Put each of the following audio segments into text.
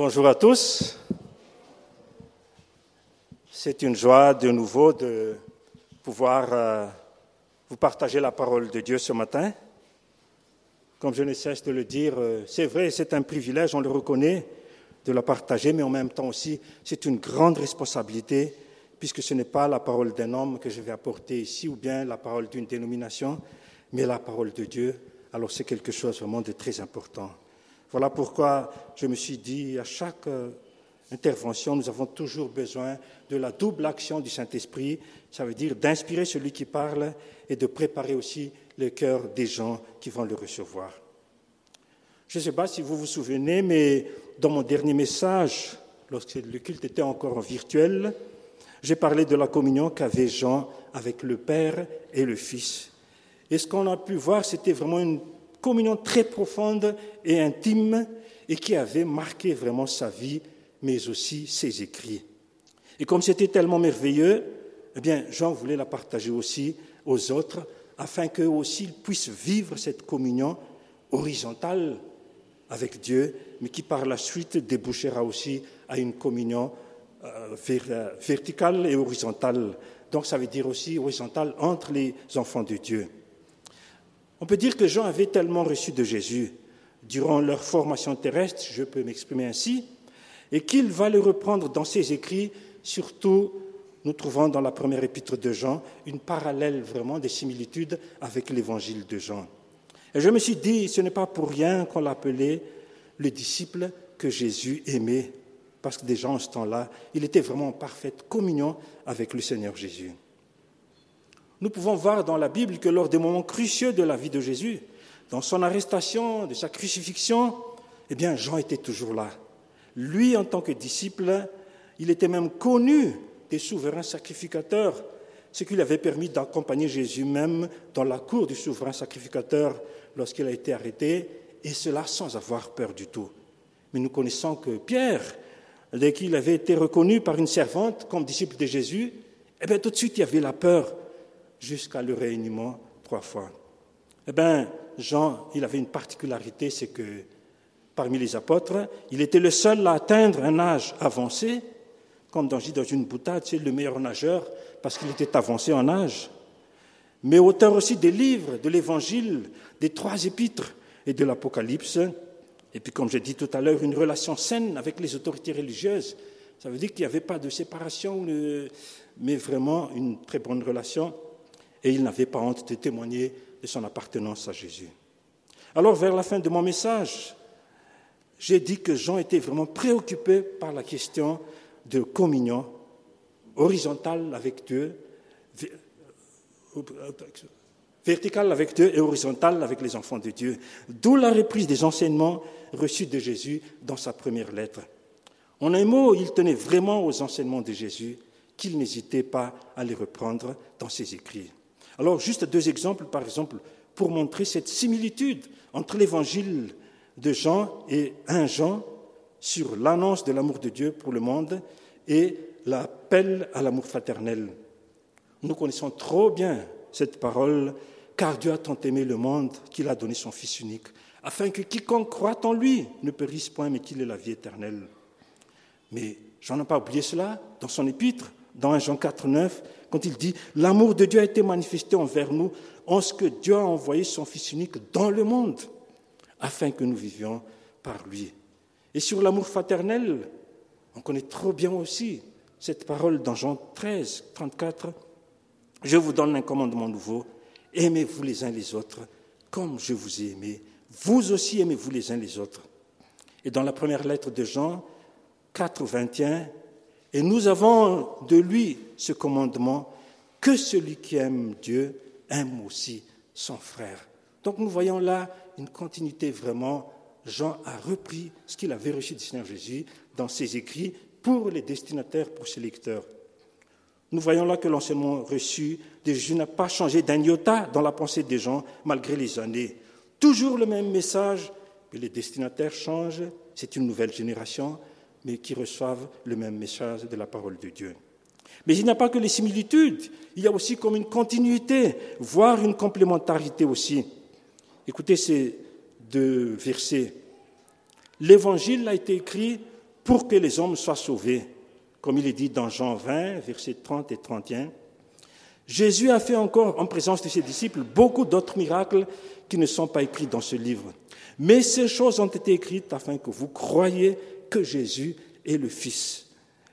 Bonjour à tous. C'est une joie de nouveau de pouvoir euh, vous partager la parole de Dieu ce matin. Comme je ne cesse de le dire, euh, c'est vrai, c'est un privilège, on le reconnaît, de la partager, mais en même temps aussi, c'est une grande responsabilité, puisque ce n'est pas la parole d'un homme que je vais apporter ici, ou bien la parole d'une dénomination, mais la parole de Dieu. Alors c'est quelque chose vraiment de très important. Voilà pourquoi je me suis dit, à chaque euh, intervention, nous avons toujours besoin de la double action du Saint-Esprit. Ça veut dire d'inspirer celui qui parle et de préparer aussi le cœur des gens qui vont le recevoir. Je ne sais pas si vous vous souvenez, mais dans mon dernier message, lorsque le culte était encore en virtuel, j'ai parlé de la communion qu'avait Jean avec le Père et le Fils. Et ce qu'on a pu voir, c'était vraiment une communion très profonde et intime et qui avait marqué vraiment sa vie, mais aussi ses écrits. Et comme c'était tellement merveilleux, eh bien, Jean voulait la partager aussi aux autres, afin qu'eux aussi puissent vivre cette communion horizontale avec Dieu, mais qui par la suite débouchera aussi à une communion euh, verticale et horizontale. Donc ça veut dire aussi horizontale entre les enfants de Dieu. On peut dire que Jean avait tellement reçu de Jésus durant leur formation terrestre, je peux m'exprimer ainsi, et qu'il va le reprendre dans ses écrits, surtout nous trouvons dans la première épître de Jean une parallèle vraiment des similitudes avec l'évangile de Jean. Et je me suis dit, ce n'est pas pour rien qu'on l'appelait le disciple que Jésus aimait, parce que déjà en ce temps-là, il était vraiment en parfaite communion avec le Seigneur Jésus. Nous pouvons voir dans la Bible que lors des moments cruciaux de la vie de Jésus, dans son arrestation, de sa crucifixion, eh bien, Jean était toujours là. Lui, en tant que disciple, il était même connu des souverains sacrificateurs, ce qui lui avait permis d'accompagner Jésus même dans la cour du souverain sacrificateur lorsqu'il a été arrêté, et cela sans avoir peur du tout. Mais nous connaissons que Pierre, dès qu'il avait été reconnu par une servante comme disciple de Jésus, eh bien, tout de suite, il avait la peur jusqu'à le réuniment trois fois. Eh bien, Jean, il avait une particularité, c'est que parmi les apôtres, il était le seul à atteindre un âge avancé, comme dans, dans une boutade, c'est le meilleur nageur, parce qu'il était avancé en âge, mais auteur aussi des livres, de l'Évangile, des trois épîtres et de l'Apocalypse, et puis comme j'ai dit tout à l'heure, une relation saine avec les autorités religieuses. Ça veut dire qu'il n'y avait pas de séparation, mais vraiment une très bonne relation et il n'avait pas honte de témoigner de son appartenance à Jésus. Alors, vers la fin de mon message, j'ai dit que Jean était vraiment préoccupé par la question de communion horizontale avec Dieu, verticale avec Dieu et horizontale avec les enfants de Dieu. D'où la reprise des enseignements reçus de Jésus dans sa première lettre. En un mot, il tenait vraiment aux enseignements de Jésus qu'il n'hésitait pas à les reprendre dans ses écrits. Alors, juste deux exemples, par exemple, pour montrer cette similitude entre l'évangile de Jean et un Jean sur l'annonce de l'amour de Dieu pour le monde et l'appel à l'amour fraternel. Nous connaissons trop bien cette parole, car Dieu a tant aimé le monde qu'il a donné son Fils unique, afin que quiconque croit en lui ne périsse point, mais qu'il ait la vie éternelle. Mais Jean n'a pas oublié cela dans son épître, dans 1 Jean 4, 9, quand il dit L'amour de Dieu a été manifesté envers nous en ce que Dieu a envoyé son Fils unique dans le monde, afin que nous vivions par lui. Et sur l'amour fraternel, on connaît trop bien aussi cette parole dans Jean 13, 34. Je vous donne un commandement nouveau. Aimez-vous les uns les autres comme je vous ai aimé. Vous aussi aimez-vous les uns les autres. Et dans la première lettre de Jean 4, 21, et nous avons de lui ce commandement, que celui qui aime Dieu aime aussi son frère. Donc nous voyons là une continuité vraiment. Jean a repris ce qu'il avait reçu du Seigneur Jésus dans ses écrits pour les destinataires, pour ses lecteurs. Nous voyons là que l'enseignement reçu de Jésus n'a pas changé d'un iota dans la pensée des gens malgré les années. Toujours le même message, mais les destinataires changent, c'est une nouvelle génération, mais qui reçoivent le même message de la parole de Dieu. Mais il n'y a pas que les similitudes, il y a aussi comme une continuité, voire une complémentarité aussi. Écoutez ces deux versets. L'évangile a été écrit pour que les hommes soient sauvés, comme il est dit dans Jean 20, versets 30 et 31. Jésus a fait encore, en présence de ses disciples, beaucoup d'autres miracles qui ne sont pas écrits dans ce livre. Mais ces choses ont été écrites afin que vous croyiez que Jésus est le Fils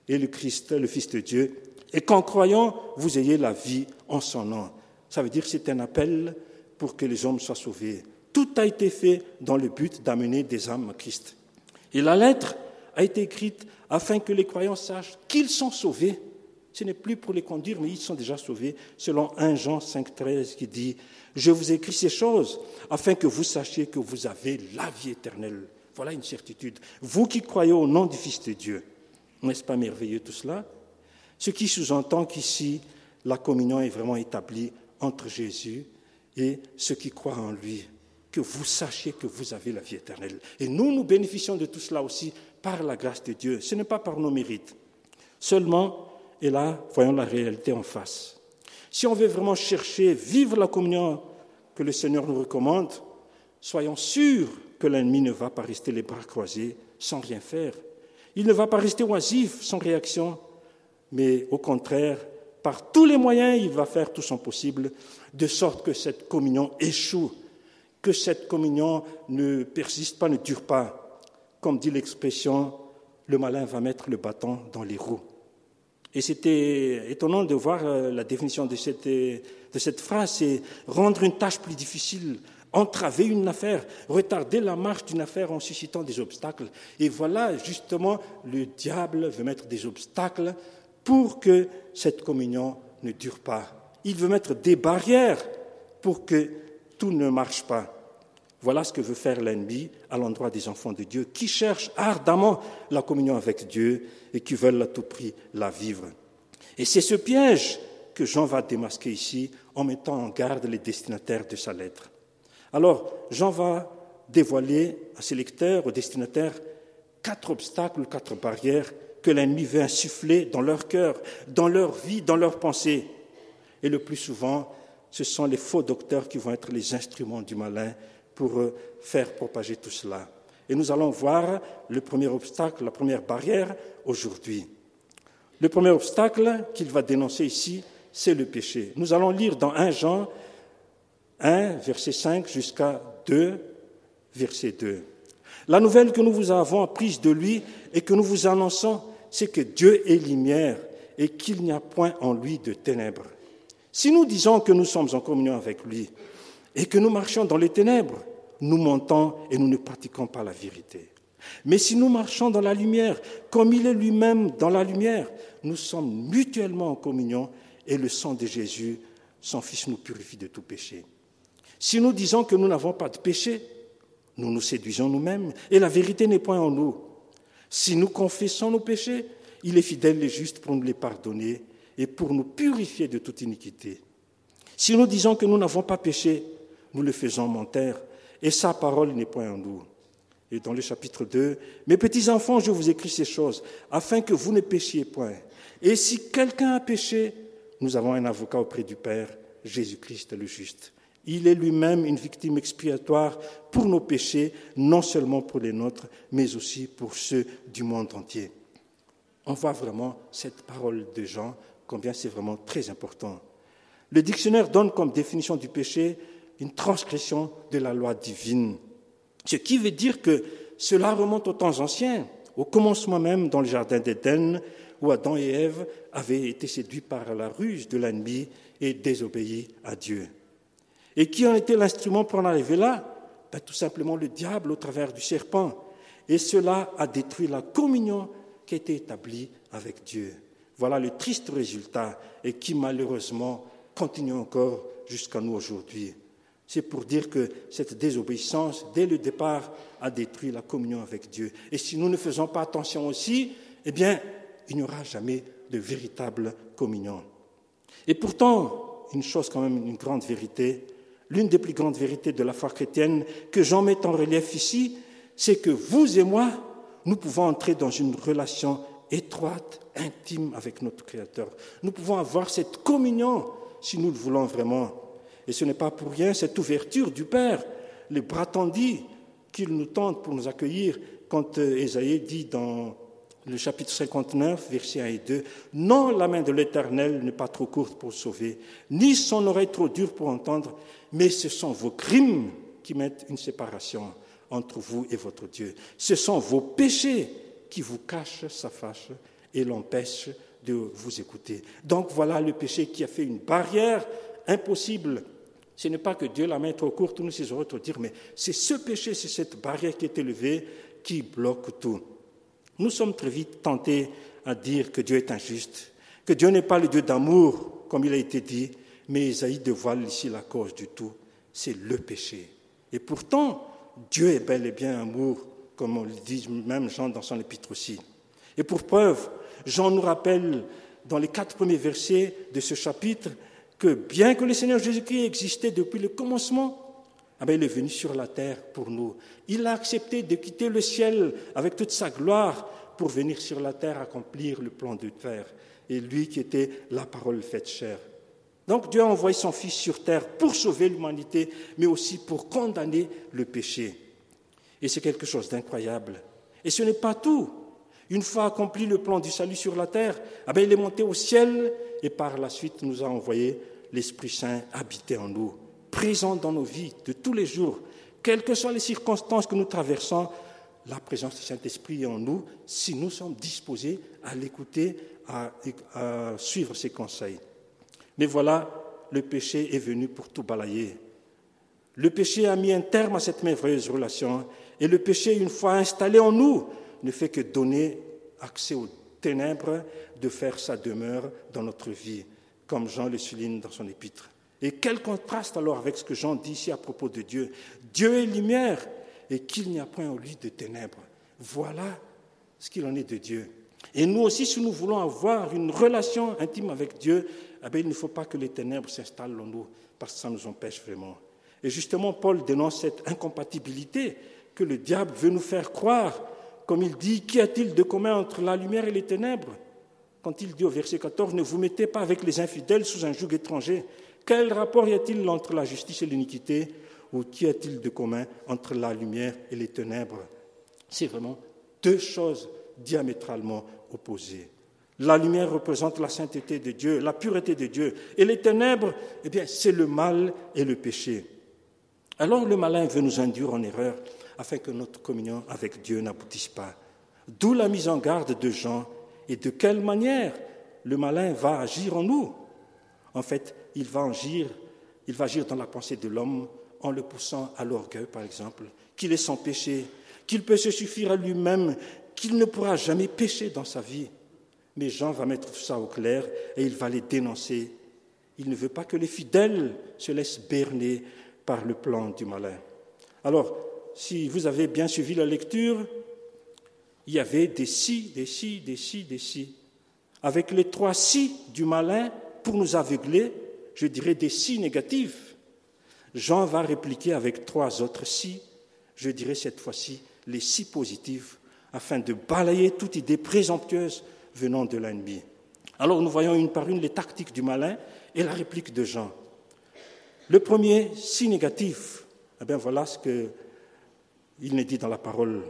et le Christ, le Fils de Dieu, et qu'en croyant, vous ayez la vie en son nom. Ça veut dire que c'est un appel pour que les hommes soient sauvés. Tout a été fait dans le but d'amener des âmes à Christ. Et la lettre a été écrite afin que les croyants sachent qu'ils sont sauvés. Ce n'est plus pour les conduire, mais ils sont déjà sauvés, selon 1 Jean 5,13 qui dit Je vous écris ces choses afin que vous sachiez que vous avez la vie éternelle. Voilà une certitude. Vous qui croyez au nom du Fils de Dieu. N'est-ce pas merveilleux tout cela? Ce qui sous-entend qu'ici, la communion est vraiment établie entre Jésus et ceux qui croient en lui. Que vous sachiez que vous avez la vie éternelle. Et nous, nous bénéficions de tout cela aussi par la grâce de Dieu. Ce n'est pas par nos mérites. Seulement, et là, voyons la réalité en face. Si on veut vraiment chercher, vivre la communion que le Seigneur nous recommande, soyons sûrs que l'ennemi ne va pas rester les bras croisés sans rien faire. Il ne va pas rester oisif sans réaction, mais au contraire, par tous les moyens, il va faire tout son possible, de sorte que cette communion échoue, que cette communion ne persiste pas, ne dure pas. Comme dit l'expression, le malin va mettre le bâton dans les roues. Et c'était étonnant de voir euh, la définition de cette, de cette phrase, c'est rendre une tâche plus difficile, entraver une affaire, retarder la marche d'une affaire en suscitant des obstacles. Et voilà, justement, le diable veut mettre des obstacles pour que cette communion ne dure pas. Il veut mettre des barrières pour que tout ne marche pas. Voilà ce que veut faire l'ennemi à l'endroit des enfants de Dieu, qui cherchent ardemment la communion avec Dieu et qui veulent à tout prix la vivre. Et c'est ce piège que Jean va démasquer ici en mettant en garde les destinataires de sa lettre. Alors, Jean va dévoiler à ses lecteurs, aux destinataires, quatre obstacles, quatre barrières que l'ennemi veut insuffler dans leur cœur, dans leur vie, dans leurs pensées. Et le plus souvent, ce sont les faux docteurs qui vont être les instruments du malin pour euh, faire propager tout cela. Et nous allons voir le premier obstacle, la première barrière aujourd'hui. Le premier obstacle qu'il va dénoncer ici, c'est le péché. Nous allons lire dans 1 Jean 1, verset 5 jusqu'à 2, verset 2. La nouvelle que nous vous avons apprise de lui et que nous vous annonçons, c'est que Dieu est lumière et qu'il n'y a point en lui de ténèbres. Si nous disons que nous sommes en communion avec lui et que nous marchons dans les ténèbres, nous mentons et nous ne pratiquons pas la vérité. Mais si nous marchons dans la lumière, comme il est lui-même dans la lumière, nous sommes mutuellement en communion et le sang de Jésus, son Fils, nous purifie de tout péché. Si nous disons que nous n'avons pas de péché, nous nous séduisons nous-mêmes et la vérité n'est point en nous. Si nous confessons nos péchés, il est fidèle et juste pour nous les pardonner et pour nous purifier de toute iniquité. Si nous disons que nous n'avons pas péché, nous le faisons mentir et sa parole n'est point en nous. Et dans le chapitre 2, Mes petits enfants, je vous écris ces choses afin que vous ne péchiez point. Et si quelqu'un a péché, nous avons un avocat auprès du Père, Jésus-Christ le juste. Il est lui-même une victime expiatoire pour nos péchés, non seulement pour les nôtres, mais aussi pour ceux du monde entier. On voit vraiment cette parole de Jean, combien c'est vraiment très important. Le dictionnaire donne comme définition du péché une transgression de la loi divine, ce qui veut dire que cela remonte aux temps anciens, au commencement même dans le jardin d'Éden, où Adam et Ève avaient été séduits par la ruse de l'ennemi et désobéis à Dieu. Et qui en était l'instrument pour en arriver là? Ben, Tout simplement le diable au travers du serpent. Et cela a détruit la communion qui était établie avec Dieu. Voilà le triste résultat et qui malheureusement continue encore jusqu'à nous aujourd'hui. C'est pour dire que cette désobéissance, dès le départ, a détruit la communion avec Dieu. Et si nous ne faisons pas attention aussi, eh bien, il n'y aura jamais de véritable communion. Et pourtant, une chose quand même, une grande vérité, l'une des plus grandes vérités de la foi chrétienne que j'en mets en relief ici, c'est que vous et moi, nous pouvons entrer dans une relation étroite, intime avec notre Créateur. Nous pouvons avoir cette communion si nous le voulons vraiment. Et ce n'est pas pour rien cette ouverture du Père, les bras tendus qu'il nous tente pour nous accueillir, quand euh, dit dans le chapitre 59, versets 1 et 2. Non, la main de l'Éternel n'est pas trop courte pour sauver, ni son oreille trop dure pour entendre, mais ce sont vos crimes qui mettent une séparation entre vous et votre Dieu. Ce sont vos péchés qui vous cachent sa face et l'empêchent de vous écouter. Donc voilà le péché qui a fait une barrière impossible. Ce n'est pas que Dieu la main trop courte, nous ces autres dire, mais c'est ce péché, c'est cette barrière qui est élevée qui bloque tout. Nous sommes très vite tentés à dire que Dieu est injuste, que Dieu n'est pas le Dieu d'amour, comme il a été dit, mais Isaïe dévoile ici la cause du tout, c'est le péché. Et pourtant, Dieu est bel et bien amour, comme on le dit même Jean dans son épître aussi. Et pour preuve, Jean nous rappelle dans les quatre premiers versets de ce chapitre que bien que le Seigneur Jésus-Christ existait depuis le commencement, ah ben, il est venu sur la terre pour nous. Il a accepté de quitter le ciel avec toute sa gloire pour venir sur la terre accomplir le plan de Père. Et lui qui était la parole faite chair. Donc Dieu a envoyé son Fils sur terre pour sauver l'humanité, mais aussi pour condamner le péché. Et c'est quelque chose d'incroyable. Et ce n'est pas tout. Une fois accompli le plan du salut sur la terre, ah ben, il est monté au ciel et par la suite nous a envoyé l'Esprit Saint habiter en nous présent dans nos vies de tous les jours, quelles que soient les circonstances que nous traversons, la présence du Saint-Esprit est en nous si nous sommes disposés à l'écouter, à, suivre ses conseils. Mais voilà, le péché est venu pour tout balayer. Le péché a mis un terme à cette merveilleuse relation et le péché, une fois installé en nous, ne fait que donner accès aux ténèbres de faire sa demeure dans notre vie, comme Jean le souligne dans son épître. Et quel contraste alors avec ce que Jean dit ici à propos de Dieu? Dieu est lumière et qu'il n'y a point en lui de ténèbres. Voilà ce qu'il en est de Dieu. Et nous aussi, si nous voulons avoir une relation intime avec Dieu, eh il ne faut pas que les ténèbres s'installent en nous, parce que ça nous empêche vraiment. Et justement, Paul dénonce cette incompatibilité que le diable veut nous faire croire. Comme il dit, qu'y a-t-il de commun entre la lumière et les ténèbres? Quand il dit au verset 14, ne vous mettez pas avec les infidèles sous un joug étranger. Quel rapport y a-t-il entre la justice et l'iniquité Ou qu'y a-t-il de commun entre la lumière et les ténèbres? C'est vraiment deux choses diamétralement opposées. La lumière représente la sainteté de Dieu, la pureté de Dieu. Et les ténèbres, eh bien, c'est le mal et le péché. Alors le malin veut nous induire en erreur afin que notre communion avec Dieu n'aboutisse pas. D'où la mise en garde de Jean et de quelle manière le malin va agir en nous? En fait, il va agir, dans la pensée de l'homme en le poussant à l'orgueil, par exemple, qu'il est sans péché, qu'il peut se suffire à lui-même, qu'il ne pourra jamais pécher dans sa vie. Mais Jean va mettre ça au clair et il va les dénoncer. Il ne veut pas que les fidèles se laissent berner par le plan du malin. Alors, si vous avez bien suivi la lecture, il y avait des si, des si, des si, des si. Avec les trois si du malin pour nous aveugler, je dirais, des si négatifs. Jean va répliquer avec trois autres si, je dirais cette fois-ci les si positifs, afin de balayer toute idée présomptueuse venant de l'ennemi. Alors nous voyons une par une les tactiques du malin et la réplique de Jean. Le premier, si négatif, eh bien voilà ce qu'il est dit dans la parole.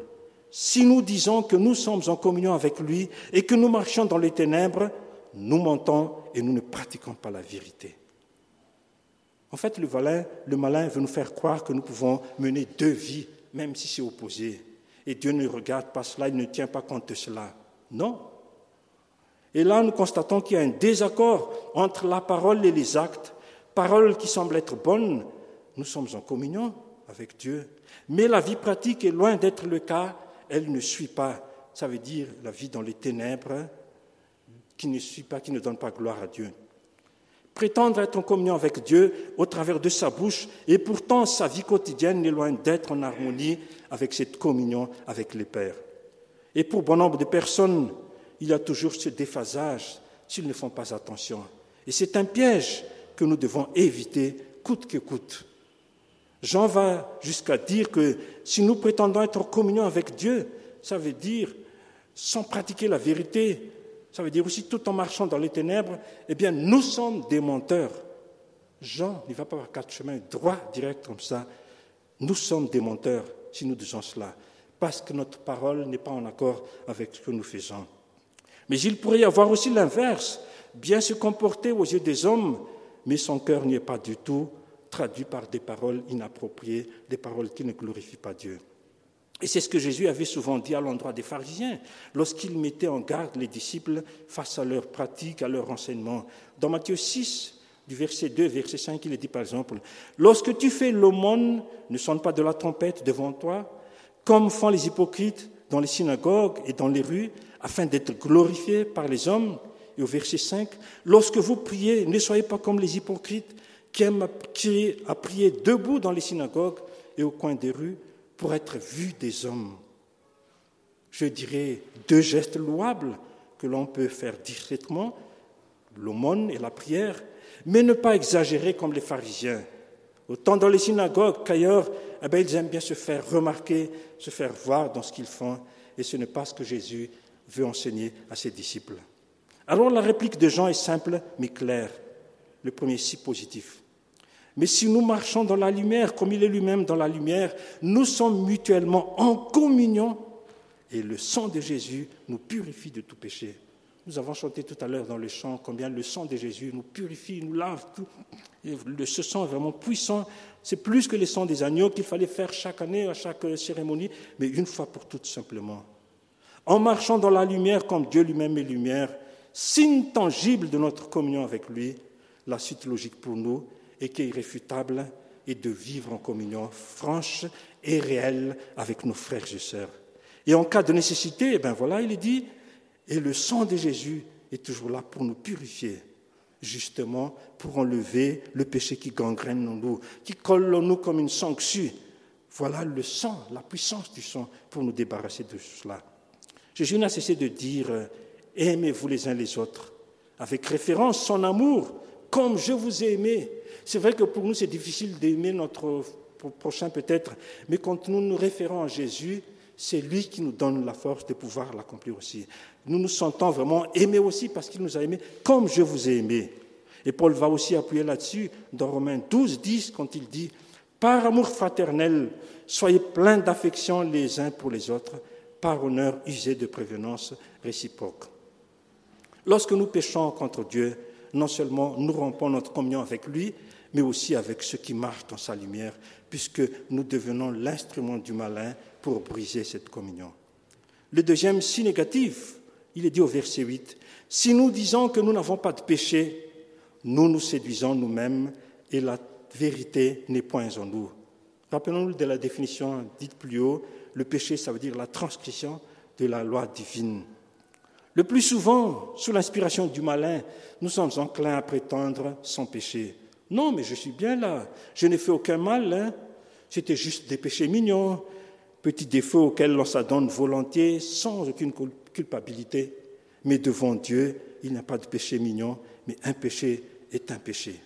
Si nous disons que nous sommes en communion avec lui et que nous marchons dans les ténèbres, nous mentons et nous ne pratiquons pas la vérité. En fait, le, malin veut nous faire croire que nous pouvons mener deux vies, même si c'est opposé. Et Dieu ne regarde pas cela, il ne tient pas compte de cela. Non. Et là, nous constatons qu'il y a un désaccord entre la parole et les actes. Parole qui semble être bonne, nous sommes en communion avec Dieu. Mais la vie pratique est loin d'être le cas, elle ne suit pas. Ça veut dire la vie dans les ténèbres, qui ne suit pas, qui ne donne pas gloire à Dieu prétendre être en communion avec Dieu au travers de sa bouche, et pourtant sa vie quotidienne est loin d'être en harmonie avec cette communion avec les pères. Et pour bon nombre de personnes, il y a toujours ce déphasage s'ils ne font pas attention. Et c'est un piège que nous devons éviter coûte que coûte. Jean va jusqu'à dire que si nous prétendons être en communion avec Dieu, ça veut dire sans pratiquer la vérité, ça veut dire aussi tout en marchant dans les ténèbres, eh bien, nous sommes des menteurs. Jean ne va pas par quatre chemins droit, direct comme ça. Nous sommes des menteurs si nous disons cela. parce que notre parole n'est pas en accord avec ce que nous faisons. Mais il pourrait y avoir aussi l'inverse, bien se comporter aux yeux des hommes, mais son cœur n'y est pas du tout, traduit par des paroles inappropriées, des paroles qui ne glorifient pas Dieu. Et c'est ce que Jésus avait souvent dit à l'endroit des pharisiens, lorsqu'il mettait en garde les disciples face à leurs pratiques, à leurs enseignements. Dans Matthieu 6, du verset 2, verset 5, il est dit par exemple, Lorsque tu fais l'aumône, ne sonne pas de la trompette devant toi, comme font les hypocrites dans les synagogues et dans les rues, afin d'être glorifiés par les hommes. Et au verset 5, Lorsque vous priez, ne soyez pas comme les hypocrites qui aiment à prier debout dans les synagogues et au coin des rues pour être vus des hommes. Je dirais deux gestes louables que l'on peut faire discrètement, l'aumône et la prière, mais ne pas exagérer comme les pharisiens. Autant dans les synagogues qu'ailleurs, eh bien, ils aiment bien se faire remarquer, se faire voir dans ce qu'ils font, et ce n'est pas ce que Jésus veut enseigner à ses disciples. Alors la réplique de Jean est simple mais claire. Le premier si positif. Mais si nous marchons dans la lumière, comme il est lui-même dans la lumière, nous sommes mutuellement en communion et le sang de Jésus nous purifie de tout péché. Nous avons chanté tout à l'heure dans le chant combien le sang de Jésus nous purifie, nous lave tout. Et ce sang est vraiment puissant. C'est plus que le sang des agneaux qu'il fallait faire chaque année, à chaque cérémonie, mais une fois pour toutes simplement. En marchant dans la lumière comme Dieu lui-même est lumière, signe tangible de notre communion avec lui, la suite logique pour nous et qui est irréfutable est de vivre en communion franche et réelle avec nos frères et sœurs. Et en cas de nécessité, eh ben voilà, il est dit, et le sang de Jésus est toujours là pour nous purifier, justement pour enlever le péché qui gangrène en nous, qui colle en nous comme une sanctue. Voilà le sang, la puissance du sang pour nous débarrasser de cela. Jésus n'a cessé de dire, aimez-vous les uns les autres, avec référence son amour, comme je vous ai aimé. C'est vrai que pour nous, c'est difficile d'aimer notre prochain peut-être, mais quand nous nous référons à Jésus, c'est lui qui nous donne la force de pouvoir l'accomplir aussi. Nous nous sentons vraiment aimés aussi parce qu'il nous a aimés comme je vous ai aimé. Et Paul va aussi appuyer là-dessus dans Romains 12, 10, quand il dit Par amour fraternel, soyez pleins d'affection les uns pour les autres, par honneur usé de prévenance réciproque. Lorsque nous péchons contre Dieu, non seulement nous rompons notre communion avec lui, mais aussi avec ceux qui marchent dans sa lumière, puisque nous devenons l'instrument du malin pour briser cette communion. Le deuxième si négatif, il est dit au verset 8, si nous disons que nous n'avons pas de péché, nous nous séduisons nous-mêmes et la vérité n'est point en nous. Rappelons-nous de la définition dite plus haut, le péché, ça veut dire la transgression de la loi divine. Le plus souvent, sous l'inspiration du malin, nous sommes enclins à prétendre sans péché. Non, mais je suis bien là, je n'ai fait aucun mal, hein. c'était juste des péchés mignons, petits défauts auxquels l'on s'adonne volontiers sans aucune culpabilité. Mais devant Dieu, il n'y a pas de péché mignon, mais un péché est un péché.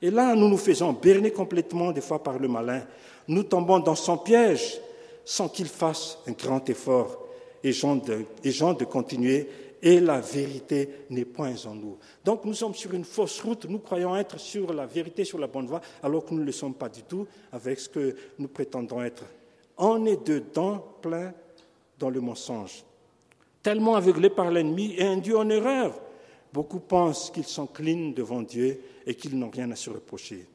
Et là, nous nous faisons berner complètement des fois par le malin. Nous tombons dans son piège sans qu'il fasse un grand effort et genre de, et de continuer et la vérité n'est point en nous. Donc nous sommes sur une fausse route, nous croyons être sur la vérité, sur la bonne voie, alors que nous ne le sommes pas du tout avec ce que nous prétendons être on est dedans plein dans le mensonge. Tellement aveuglés par l'ennemi et induits en erreur, beaucoup pensent qu'ils clean devant Dieu et qu'ils n'ont rien à se reprocher.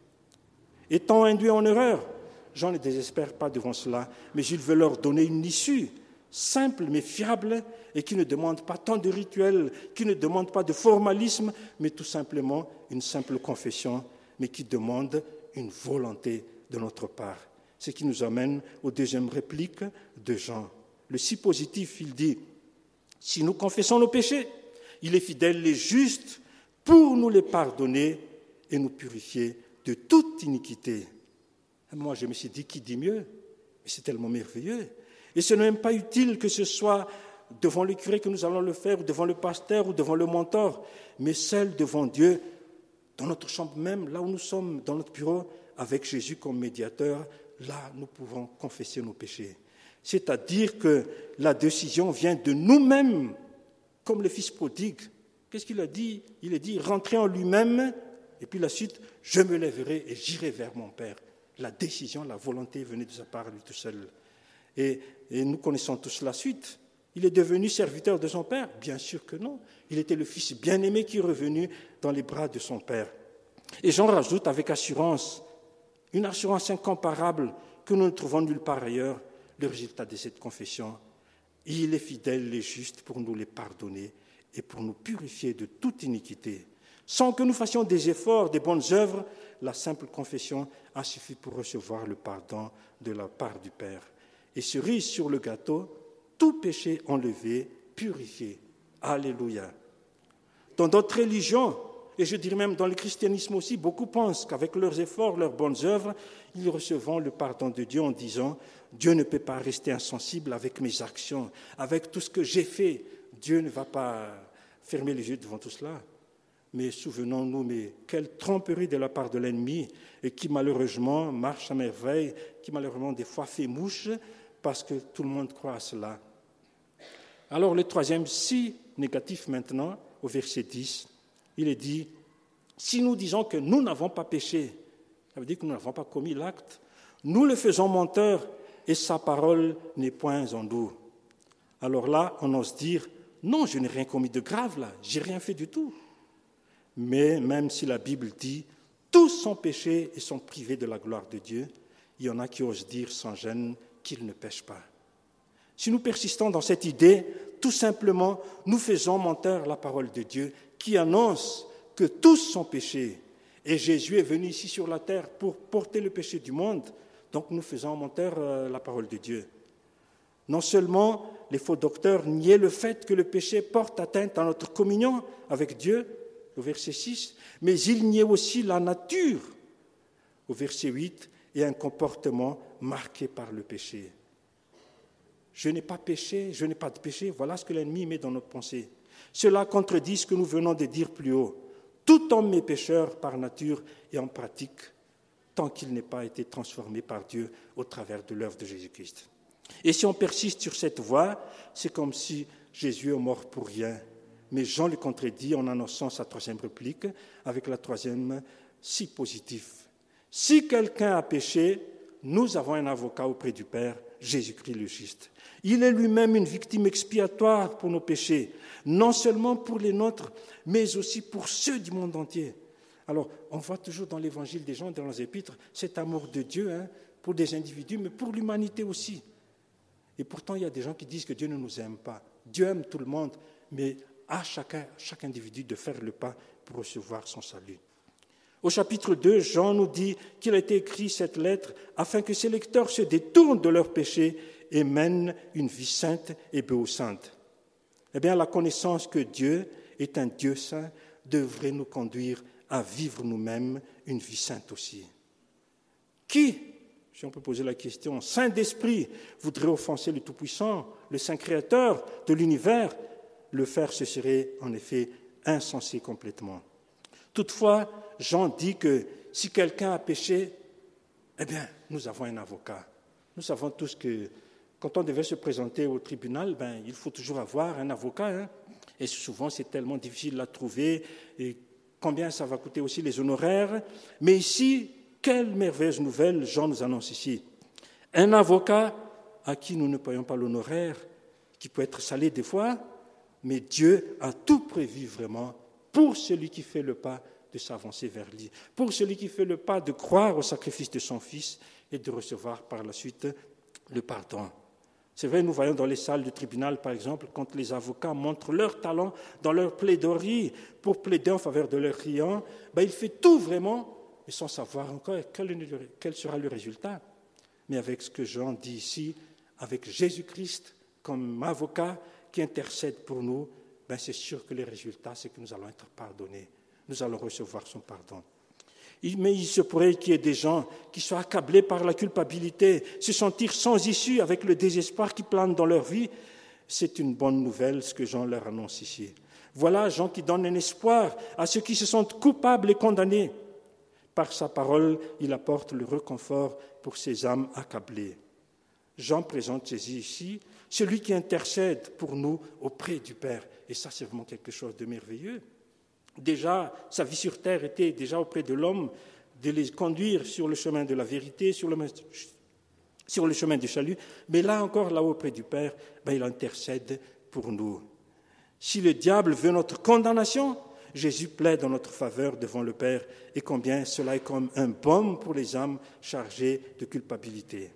Étant induits en erreur, j'en ne désespère pas devant cela, mais il veut leur donner une issue simple mais fiable et qui ne demande pas tant de rituels, qui ne demande pas de formalisme, mais tout simplement une simple confession, mais qui demande une volonté de notre part. Ce qui nous amène aux deuxième réplique de Jean. Le si positif, il dit, si nous confessons nos péchés, il est fidèle et juste pour nous les pardonner et nous purifier de toute iniquité. Moi, je me suis dit, qui dit mieux? Mais c'est tellement merveilleux. Et ce n'est même pas utile que ce soit devant le curé que nous allons le faire, ou devant le pasteur, ou devant le mentor, mais seul devant Dieu, dans notre chambre même, là où nous sommes, dans notre bureau, avec Jésus comme médiateur, là, nous pouvons confesser nos péchés. C'est-à-dire que la décision vient de nous-mêmes, comme le fils prodigue. Qu'est-ce qu'il a dit? Il a dit rentrer en lui-même, et puis la suite, je me lèverai et j'irai vers mon Père. La décision, la volonté venait de sa part, lui tout seul. Et, nous connaissons tous la suite. Il est devenu serviteur de son Père? Bien sûr que non. Il était le Fils bien-aimé qui est revenu dans les bras de son Père. Et j'en rajoute avec assurance, une assurance incomparable que nous ne trouvons nulle part ailleurs, le résultat de cette confession. Il est fidèle et juste pour nous les pardonner et pour nous purifier de toute iniquité. Sans que nous fassions des efforts, des bonnes œuvres, la simple confession a suffi pour recevoir le pardon de la part du Père. Et cerise sur le gâteau, tout péché enlevé, purifié. Alléluia. Dans d'autres religions, et je dirais même dans le christianisme aussi, beaucoup pensent qu'avec leurs efforts, leurs bonnes œuvres, ils recevront le pardon de Dieu en disant Dieu ne peut pas rester insensible avec mes actions, avec tout ce que j'ai fait. Dieu ne va pas fermer les yeux devant tout cela. Mais souvenons-nous, mais quelle tromperie de la part de l'ennemi, et qui malheureusement marche à merveille, qui malheureusement des fois fait mouche, parce que tout le monde croit à cela. Alors le troisième, si négatif maintenant, au verset 10, il est dit, si nous disons que nous n'avons pas péché, ça veut dire que nous n'avons pas commis l'acte, nous le faisons menteur et sa parole n'est point en nous. Alors là, on ose dire, non, je n'ai rien commis de grave là, j'ai rien fait du tout. Mais même si la Bible dit, tous sont péchés et sont privés de la gloire de Dieu, il y en a qui osent dire sans gêne qu'ils ne pêchent pas. Si nous persistons dans cette idée, tout simplement, nous faisons menteur la parole de Dieu qui annonce que tous sont péchés. Et Jésus est venu ici sur la terre pour porter le péché du monde. Donc nous faisons menteur euh, la parole de Dieu. Non seulement les faux docteurs niaient le fait que le péché porte atteinte à notre communion avec Dieu, au verset 6, mais ils niaient aussi la nature, au verset 8, et un comportement marqué par le péché. Je n'ai pas péché, je n'ai pas de péché, voilà ce que l'ennemi met dans notre pensée. Cela contredit ce que nous venons de dire plus haut. Tout homme est pécheur par nature et en pratique, tant qu'il n'est pas été transformé par Dieu au travers de l'œuvre de Jésus-Christ. Et si on persiste sur cette voie, c'est comme si Jésus est mort pour rien. Mais Jean le contredit en annonçant sa troisième réplique avec la troisième si positif. Si quelqu'un a péché, nous avons un avocat auprès du Père, Jésus-Christ le juste. Il est lui-même une victime expiatoire pour nos péchés, non seulement pour les nôtres, mais aussi pour ceux du monde entier. Alors, on voit toujours dans l'évangile des gens, dans les épîtres, cet amour de Dieu hein, pour des individus, mais pour l'humanité aussi. Et pourtant, il y a des gens qui disent que Dieu ne nous aime pas. Dieu aime tout le monde, mais à chacun, chaque individu de faire le pas pour recevoir son salut. Au chapitre 2, Jean nous dit qu'il a été écrit cette lettre afin que ses lecteurs se détournent de leurs péchés et mènent une vie sainte et sainte. Eh bien, la connaissance que Dieu est un Dieu saint devrait nous conduire à vivre nous-mêmes une vie sainte aussi. Qui, si on peut poser la question, saint d'esprit, voudrait offenser le Tout-Puissant, le Saint Créateur de l'univers? Le faire, ce serait en effet insensé complètement. Toutefois, Jean dit que si quelqu'un a péché, eh bien, nous avons un avocat. Nous savons tous que quand on devait se présenter au tribunal, ben, il faut toujours avoir un avocat. Hein. et souvent, c'est tellement difficile à trouver. Et combien ça va coûter aussi les honoraires. Mais ici, quelle merveilleuse nouvelle Jean nous annonce ici. Un avocat à qui nous ne payons pas l'honoraire, qui peut être salé des fois, mais Dieu a tout prévu vraiment pour celui qui fait le pas de s'avancer vers lui, pour celui qui fait le pas de croire au sacrifice de son Fils et de recevoir par la suite le pardon. C'est vrai, nous voyons dans les salles du tribunal, par exemple, quand les avocats montrent leur talent dans leur plaidoirie pour plaider en faveur de leur client, ben, il fait tout vraiment, mais sans savoir encore quel sera le résultat. Mais avec ce que Jean dit ici, avec Jésus-Christ comme avocat qui intercède pour nous, ben c'est sûr que le résultat, c'est que nous allons être pardonnés nous allons recevoir son pardon. Mais il se pourrait qu'il y ait des gens qui soient accablés par la culpabilité, se sentir sans issue avec le désespoir qui plane dans leur vie. C'est une bonne nouvelle ce que Jean leur annonce ici. Voilà Jean qui donne un espoir à ceux qui se sentent coupables et condamnés. Par sa parole, il apporte le réconfort pour ces âmes accablées. Jean présente ici, celui qui intercède pour nous auprès du Père. Et ça, c'est vraiment quelque chose de merveilleux déjà, sa vie sur terre était déjà auprès de l'homme, de les conduire sur le chemin de la vérité, sur le, chemin du salut, mais là encore, là auprès du Père, ben, il intercède pour nous. Si le diable veut notre condamnation, Jésus plaide en notre faveur devant le Père, et combien cela est comme un baume pour les âmes chargées de culpabilité.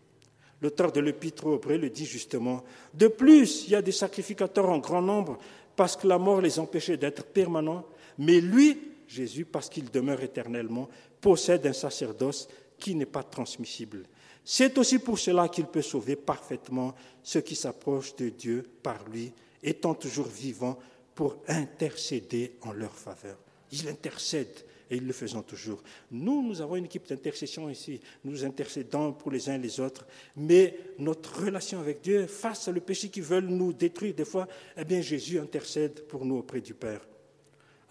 L'auteur de l'Épître aux Hébreux le dit justement. De plus, il y a des sacrificateurs en grand nombre parce que la mort les empêchait d'être permanents, mais lui, Jésus, parce qu'il demeure éternellement, possède un sacerdoce qui n'est pas transmissible. C'est aussi pour cela qu'il peut sauver parfaitement ceux qui s'approchent de Dieu par lui, étant toujours vivant pour intercéder en leur faveur. Il intercède et ils le faisons toujours. Nous, nous avons une équipe d'intercession ici. Nous intercédons pour les uns et les autres. Mais notre relation avec Dieu, face à le péché qui veulent nous détruire des fois, eh bien, Jésus intercède pour nous auprès du Père.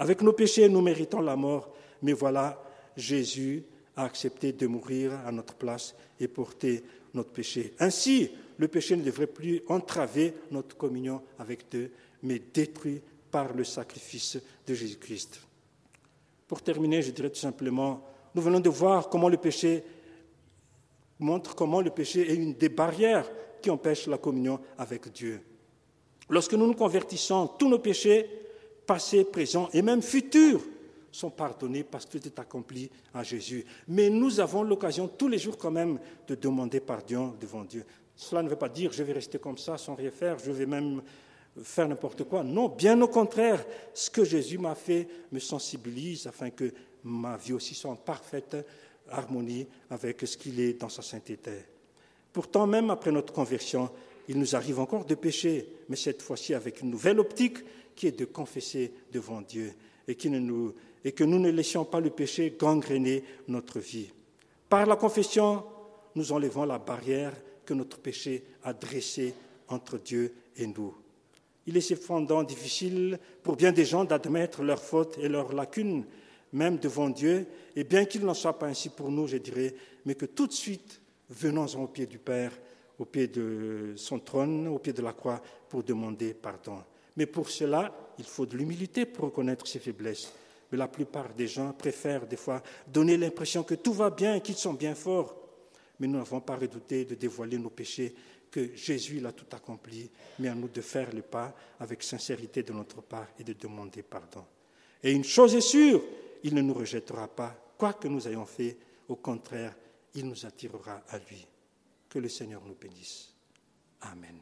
Avec nos péchés, nous méritons la mort. Mais voilà, Jésus a accepté de mourir à notre place et porter notre péché. Ainsi, le péché ne devrait plus entraver notre communion avec Dieu, mais détruit par le sacrifice de Jésus-Christ. Pour terminer, je dirais tout simplement, nous venons de voir comment le péché montre comment le péché est une des barrières qui empêchent la communion avec Dieu. Lorsque nous nous convertissons, tous nos péchés, passés, présents et même futurs, sont pardonnés parce que tout est accompli en Jésus. Mais nous avons l'occasion tous les jours quand même de demander pardon devant Dieu. Cela ne veut pas dire je vais rester comme ça sans rien faire, je vais même faire n'importe quoi. Non, bien au contraire, ce que Jésus m'a fait me sensibilise afin que ma vie aussi soit en parfaite harmonie avec ce qu'il est dans sa sainteté. Pourtant, même après notre conversion, il nous arrive encore de pécher, mais cette fois-ci avec une nouvelle optique qui est de confesser devant Dieu et, que nous ne laissions pas le péché gangréner notre vie. Par la confession, nous enlevons la barrière que notre péché a dressée entre Dieu et nous. Il est cependant difficile pour bien des gens d'admettre leurs fautes et leurs lacunes, même devant Dieu, et bien qu'il n'en soit pas ainsi pour nous, je dirais, mais que tout de suite, venons-en au pied du Père, au pied de son trône, au pied de la croix, pour demander pardon. Mais pour cela, il faut de l'humilité pour reconnaître ses faiblesses. Mais la plupart des gens préfèrent des fois donner l'impression que tout va bien qu'ils sont bien forts. Mais nous n'avons pas redouté de dévoiler nos péchés que Jésus l'a tout accompli, mais à nous de faire le pas avec sincérité de notre part et de demander pardon. Et une chose est sûre, il ne nous rejettera pas, quoi que nous ayons fait, au contraire, il nous attirera à lui. Que le Seigneur nous bénisse. Amen.